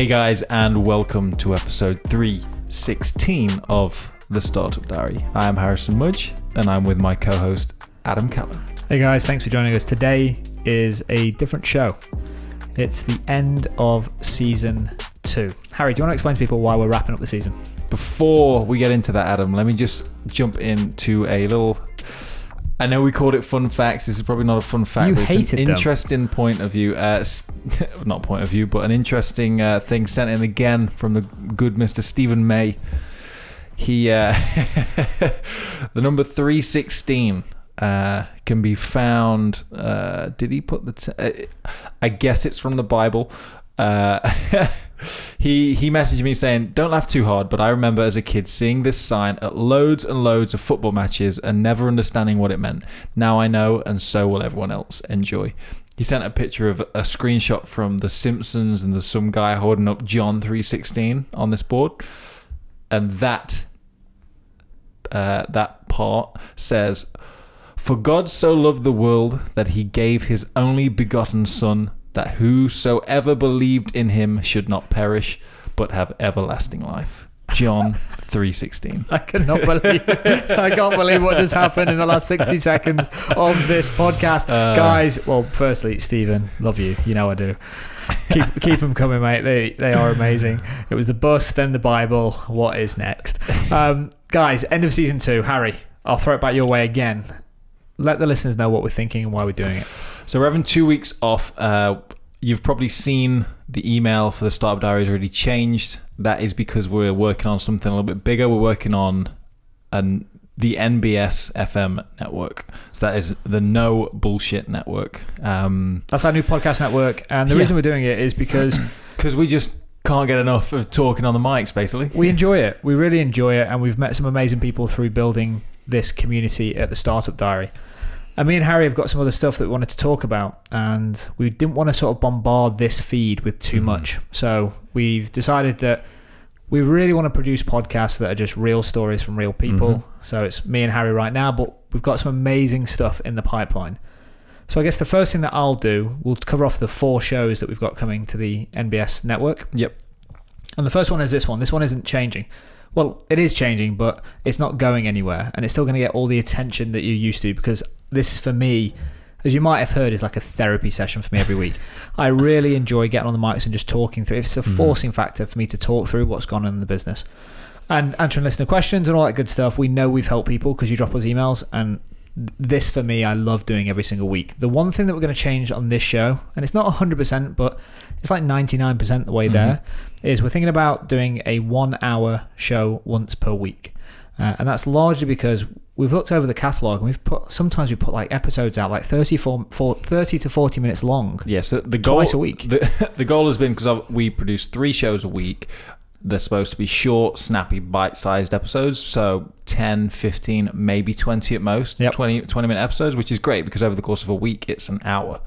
Hey guys, and welcome to episode 316 of The Startup Diary. I am Harrison Mudge, and I'm with my co host, Adam Callan. Hey guys, thanks for joining us. Today is a different show. It's the end of season two. Harry, do you want to explain to people why we're wrapping up the season? Before we get into that, Adam, let me just jump into a little. I know we called it fun facts. This is probably not a fun fact, You but it's hated an them. interesting point of view. Uh, not point of view, but an interesting uh, thing sent in again from the good Mr. Stephen May. He, uh, the number 316 uh, can be found. Uh, did he put the. T- uh, I guess it's from the Bible. He he messaged me saying, "Don't laugh too hard." But I remember as a kid seeing this sign at loads and loads of football matches and never understanding what it meant. Now I know, and so will everyone else. Enjoy. He sent a picture of a screenshot from The Simpsons, and there's some guy holding up John three sixteen on this board, and that uh, that part says, "For God so loved the world that He gave His only begotten Son." That whosoever believed in him should not perish but have everlasting life. John 3:16. I cannot believe I can't believe what has happened in the last 60 seconds of this podcast. Uh, Guys, well, firstly, Stephen, love you. You know I do. Keep keep them coming, mate. They they are amazing. It was the bus, then the Bible. What is next? Um, guys, end of season two. Harry, I'll throw it back your way again. Let the listeners know what we're thinking and why we're doing it. So we're having 2 weeks off. Uh, you've probably seen the email for the Startup Diary has already changed. That is because we're working on something a little bit bigger. We're working on an the NBS FM network. So that is the No Bullshit Network. Um That's our new podcast network, and the Yeah. reason we're doing it is because because we just can't get enough of talking on the mics basically. we enjoy it. We really enjoy it, and we've met some amazing people through building this community at the Startup Diary. And me and Harry have got some other stuff that we wanted to talk about, and we didn't want to sort of bombard this feed with too Mhm. much. So we've decided that we really want to produce podcasts that are just real stories from real people. Mhm. So it's me and Harry right now, but we've got some amazing stuff in the pipeline. So I guess the first thing that I'll do, we'll cover off the four shows that we've got coming to the NBS network. Yep. And the first one is this one. This one isn't changing. Well, it is changing, but it's not going anywhere, and it's still going to get all the attention that you're used to because this, for me, as you might have heard, is like a therapy session for me every week. I really enjoy getting on the mics and just talking through. It's a Mhm. forcing factor for me to talk through what's gone on in the business and answering listener questions and all that good stuff. We know we've helped people because you drop us emails, and this for me, I love doing every single week. The one thing that we're going to change on this show, and it's not 100%, but it's like 99% the way Mhm. there, is we're thinking about doing a one hour show once per week. Uh, and that's largely because we've looked over the catalog and we've put sometimes we put like episodes out like 30, for, for 30 to 40 minutes long. Yeah, so the goal Twice a week. The, the goal has been because we produce three shows a week. They're supposed to be short, snappy, bite-sized episodes. So 10, 15, maybe 20 at most. Yep. 20, 20 minute episodes, which is great because over the course of a week, it's an hour.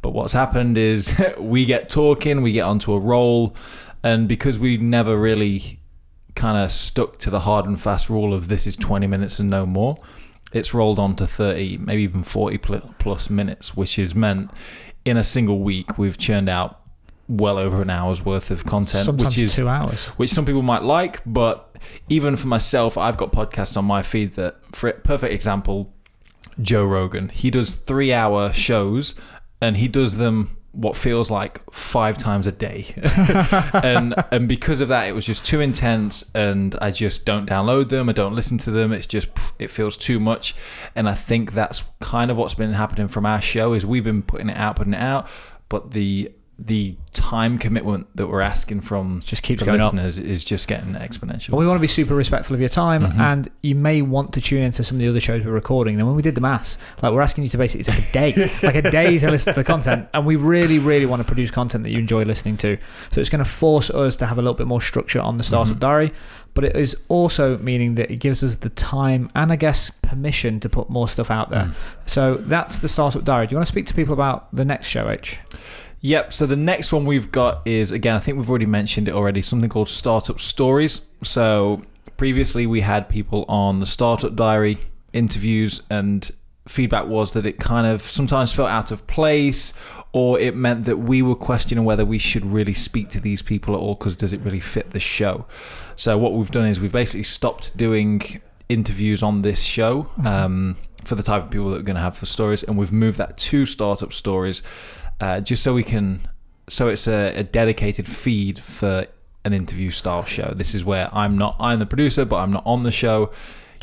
But what's happened is we get talking, we get onto a roll, and because we never really kind of stuck to the hard and fast rule of this is 20 minutes and no more, it's rolled on to 30, maybe even 40 plus minutes, which has meant in a single week we've churned out well over an hour's worth of content, Sometimes which is two hours. which some people might like, but even for myself, I've got podcasts on my feed that, for perfect example, Joe Rogan. He does three hour shows and he does them what feels like five times a day. and and because of that it was just too intense and I just don't download them, I don't listen to them. It's just it feels too much. And I think that's kind of what's been happening from our show is we've been putting it out, putting it out, but the the time commitment that we're asking from Just keeps the going up. listeners is just getting exponential. But we want to be super respectful of your time, Mhm. and you may want to tune into some of the other shows we're recording. Then when we did the maths, like we're asking you to basically take a day, like a day to listen to the content, and we really, really want to produce content that you enjoy listening to. So it's going to force us to have a little bit more structure on the startup Mhm. diary, but it is also meaning that it gives us the time and I guess permission to put more stuff out there. Mm. So that's the startup diary. Do you want to speak to people about the next show, H? Yep. So the next one we've got is again, I think we've already mentioned it already. Something called Startup Stories. So previously we had people on the Startup Diary interviews, and feedback was that it kind of sometimes felt out of place or it meant that we were questioning whether we should really speak to these people at all because does it really fit the show so what we've done is we've basically stopped doing interviews on this show um, for the type of people that we're going to have for stories and we've moved that to startup stories uh, just so we can so it's a, a dedicated feed for an interview style show. This is where i'm not i'm the producer but i'm not on the show.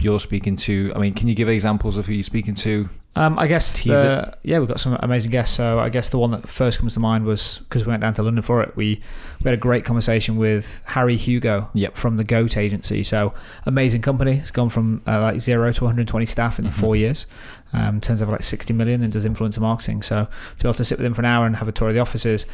You're speaking to i mean can you give examples of who you're speaking to Um, I guess the, yeah, we've got some amazing guests. So I guess the one that first comes to mind was because we went down to London for it. We we had a great conversation with Harry Hugo Yep. from the Goat Agency. So amazing company. It's gone from uh, like zero to 120 staff in Mhm. four years. Um, turns over like 60 million and does influencer marketing. So to be able to sit with him for an hour and have a tour of the offices.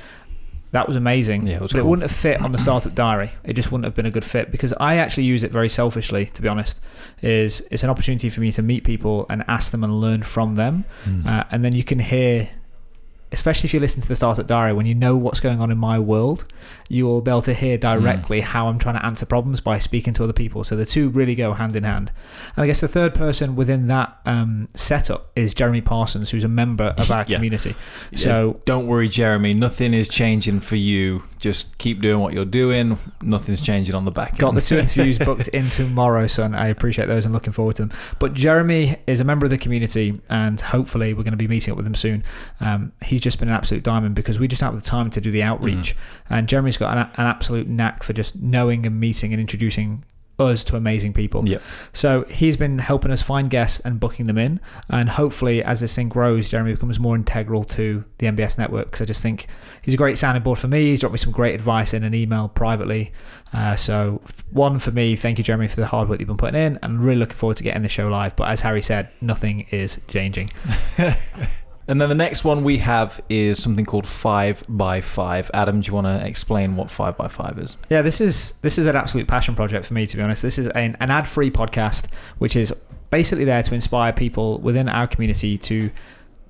That was amazing. Yeah, it was but it wouldn't have fit on the startup diary. It just wouldn't have been a good fit because I actually use it very selfishly, to be honest. Is it's an opportunity for me to meet people and ask them and learn from them. Hmm. Uh, and then you can hear, especially if you listen to the Startup Diary, when you know what's going on in my world, you will be able to hear directly how I'm trying to answer problems by speaking to other people. So the two really go hand in hand. And I guess the third person within that um, setup is Jeremy Parsons, who's a member of our Yeah. community. Yeah, So don't worry, Jeremy. Nothing is changing for you. Just keep doing what you're doing. Nothing's changing on the back. Got the two interviews booked in tomorrow, son. I appreciate those and looking forward to them. But Jeremy is a member of the community, and hopefully we're going to be meeting up with him soon. Um, he's just been an absolute diamond because we just don't have the time to do the outreach, and Jeremy's got an, an absolute knack for just knowing and meeting and introducing us to amazing people. Yep. So he's been helping us find guests and booking them in, and hopefully as this thing grows, Jeremy becomes more integral to the NBS network. Because I just think he's a great sounding board for me. He's dropped me some great advice in an email privately. Uh, so one for me, thank you, Jeremy, for the hard work you've been putting in. I'm really looking forward to getting the show live. But as Harry said, nothing is changing. And then the next one we have is something called five by five. Adam, do you want to explain what five by five is? Yeah, this is this is an absolute passion project for me, to be honest. This is an, an ad-free podcast, which is basically there to inspire people within our community to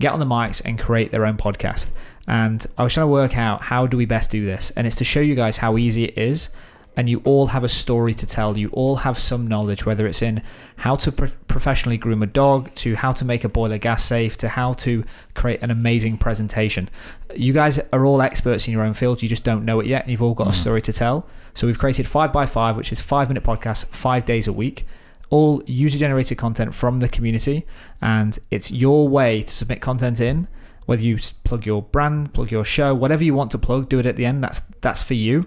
get on the mics and create their own podcast. And I was trying to work out how do we best do this, and it's to show you guys how easy it is. And you all have a story to tell. You all have some knowledge, whether it's in how to pro- professionally groom a dog, to how to make a boiler gas safe, to how to create an amazing presentation. You guys are all experts in your own field. You just don't know it yet, and you've all got a Mhm. story to tell. So we've created five by five, which is five minute podcasts, five days a week, all user generated content from the community, and it's your way to submit content in. Whether you plug your brand, plug your show, whatever you want to plug, do it at the end. That's that's for you.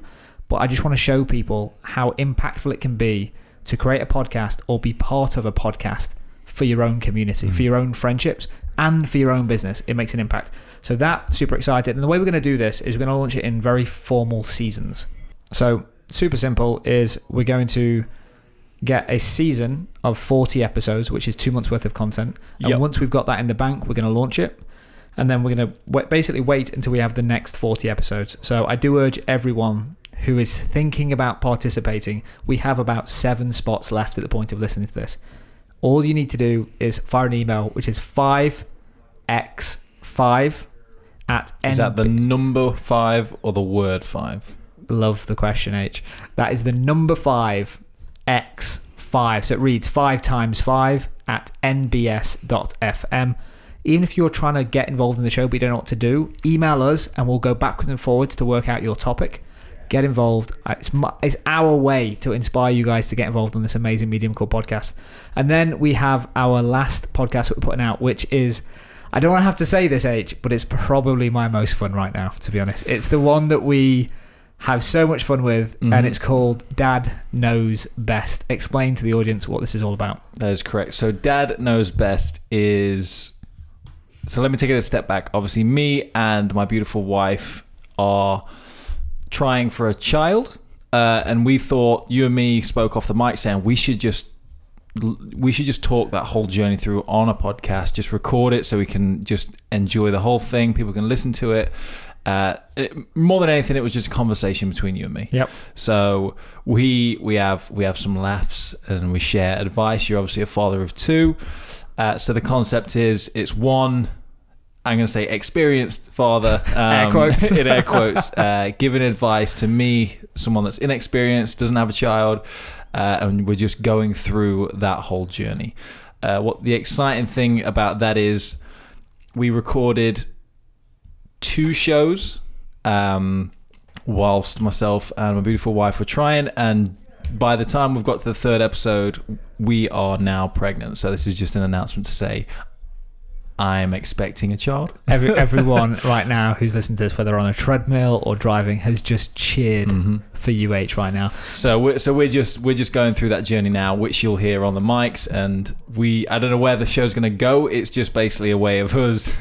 But I just want to show people how impactful it can be to create a podcast or be part of a podcast for your own community, for Mhm. your own friendships, and for your own business. It makes an impact. So that super excited. And the way we're going to do this is we're going to launch it in very formal seasons. So super simple is we're going to get a season of 40 episodes, which is two months worth of content. And Yep. once we've got that in the bank, we're going to launch it. And then we're going to basically wait until we have the next 40 episodes. So I do urge everyone who is thinking about participating, we have about seven spots left at the point of listening to this. All you need to do is fire an email, which is 5x5 at Is that the number five or the word five? Love the question, H. That is the number five X five. So it reads five times five at nbs.fm. Even if you're trying to get involved in the show but you don't know what to do, email us and we'll go backwards and forwards to work out your topic. Get involved. It's, mu- it's our way to inspire you guys to get involved in this amazing medium called podcast. And then we have our last podcast that we're putting out, which is I don't want to have to say this, H, but it's probably my most fun right now, to be honest. It's the one that we have so much fun with, Mhm. and it's called Dad Knows Best. Explain to the audience what this is all about. That is correct. So, Dad knows best is. So, let me take it a step back. Obviously, me and my beautiful wife are trying for a child, uh, and we thought you and me spoke off the mic saying we should just we should just talk that whole journey through on a podcast. Just record it so we can just enjoy the whole thing. People can listen to it. Uh, it more than anything, it was just a conversation between you and me. Yep. So we we have we have some laughs and we share advice. You're obviously a father of two. Uh, so the concept is it's one. I'm going to say experienced father, um, Air quotes. in air quotes, uh, giving advice to me, someone that's inexperienced, doesn't have a child, uh, and we're just going through that whole journey. Uh, what the exciting thing about that is, we recorded two shows um, whilst myself and my beautiful wife were trying, and by the time we've got to the third episode, we are now pregnant. So this is just an announcement to say I'm expecting a child. Every, everyone right now who's listening to this, whether on a treadmill or driving, has just cheered Mm-hmm. for UH right now. So we're, so we're just we're just going through that journey now, which you'll hear on the mics, and we I don't know where the show's going to go. It's just basically a way of us,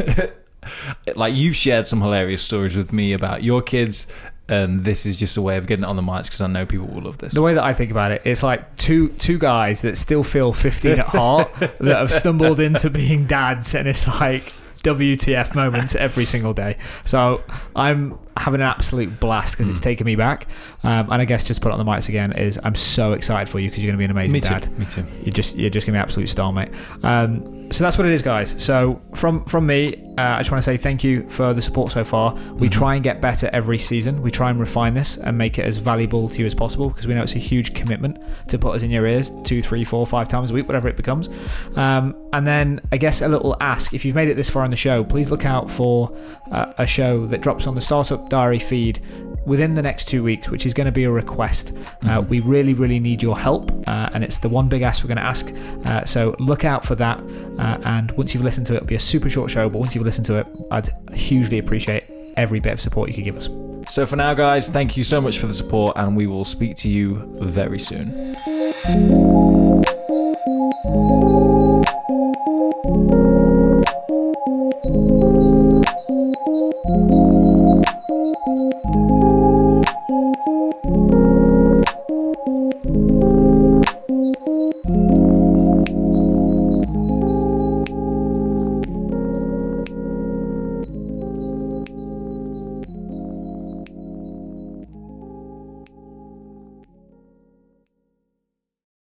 like you've shared some hilarious stories with me about your kids, and this is just a way of getting it on the mics because I know people will love this. The way that I think about it, it's like two two guys that still feel 15 at heart that have stumbled into being dads, and it's like WTF moments every single day. So I'm having an absolute blast because it's Mm. taken me back. Um, and I guess just put it on the mics again is I'm so excited for you because you're going to be an amazing me too. dad. Me too. You're just you're just gonna be an absolute star, mate. Um, so that's what it is, guys. So from from me, uh, I just want to say thank you for the support so far. We Mhm. try and get better every season. We try and refine this and make it as valuable to you as possible because we know it's a huge commitment to put us in your ears two, three, four, five times a week, whatever it becomes. Um, and then I guess a little ask: if you've made it this far the show, please look out for uh, a show that drops on the Startup Diary feed within the next two weeks, which is going to be a request. Uh, Mhm. we really, really need your help, uh, and it's the one big ask we're going to ask. Uh, so look out for that. Uh, and once you've listened to it, it'll be a super short show. But once you've listened to it, I'd hugely appreciate every bit of support you could give us. So for now, guys, thank you so much for the support, and we will speak to you very soon.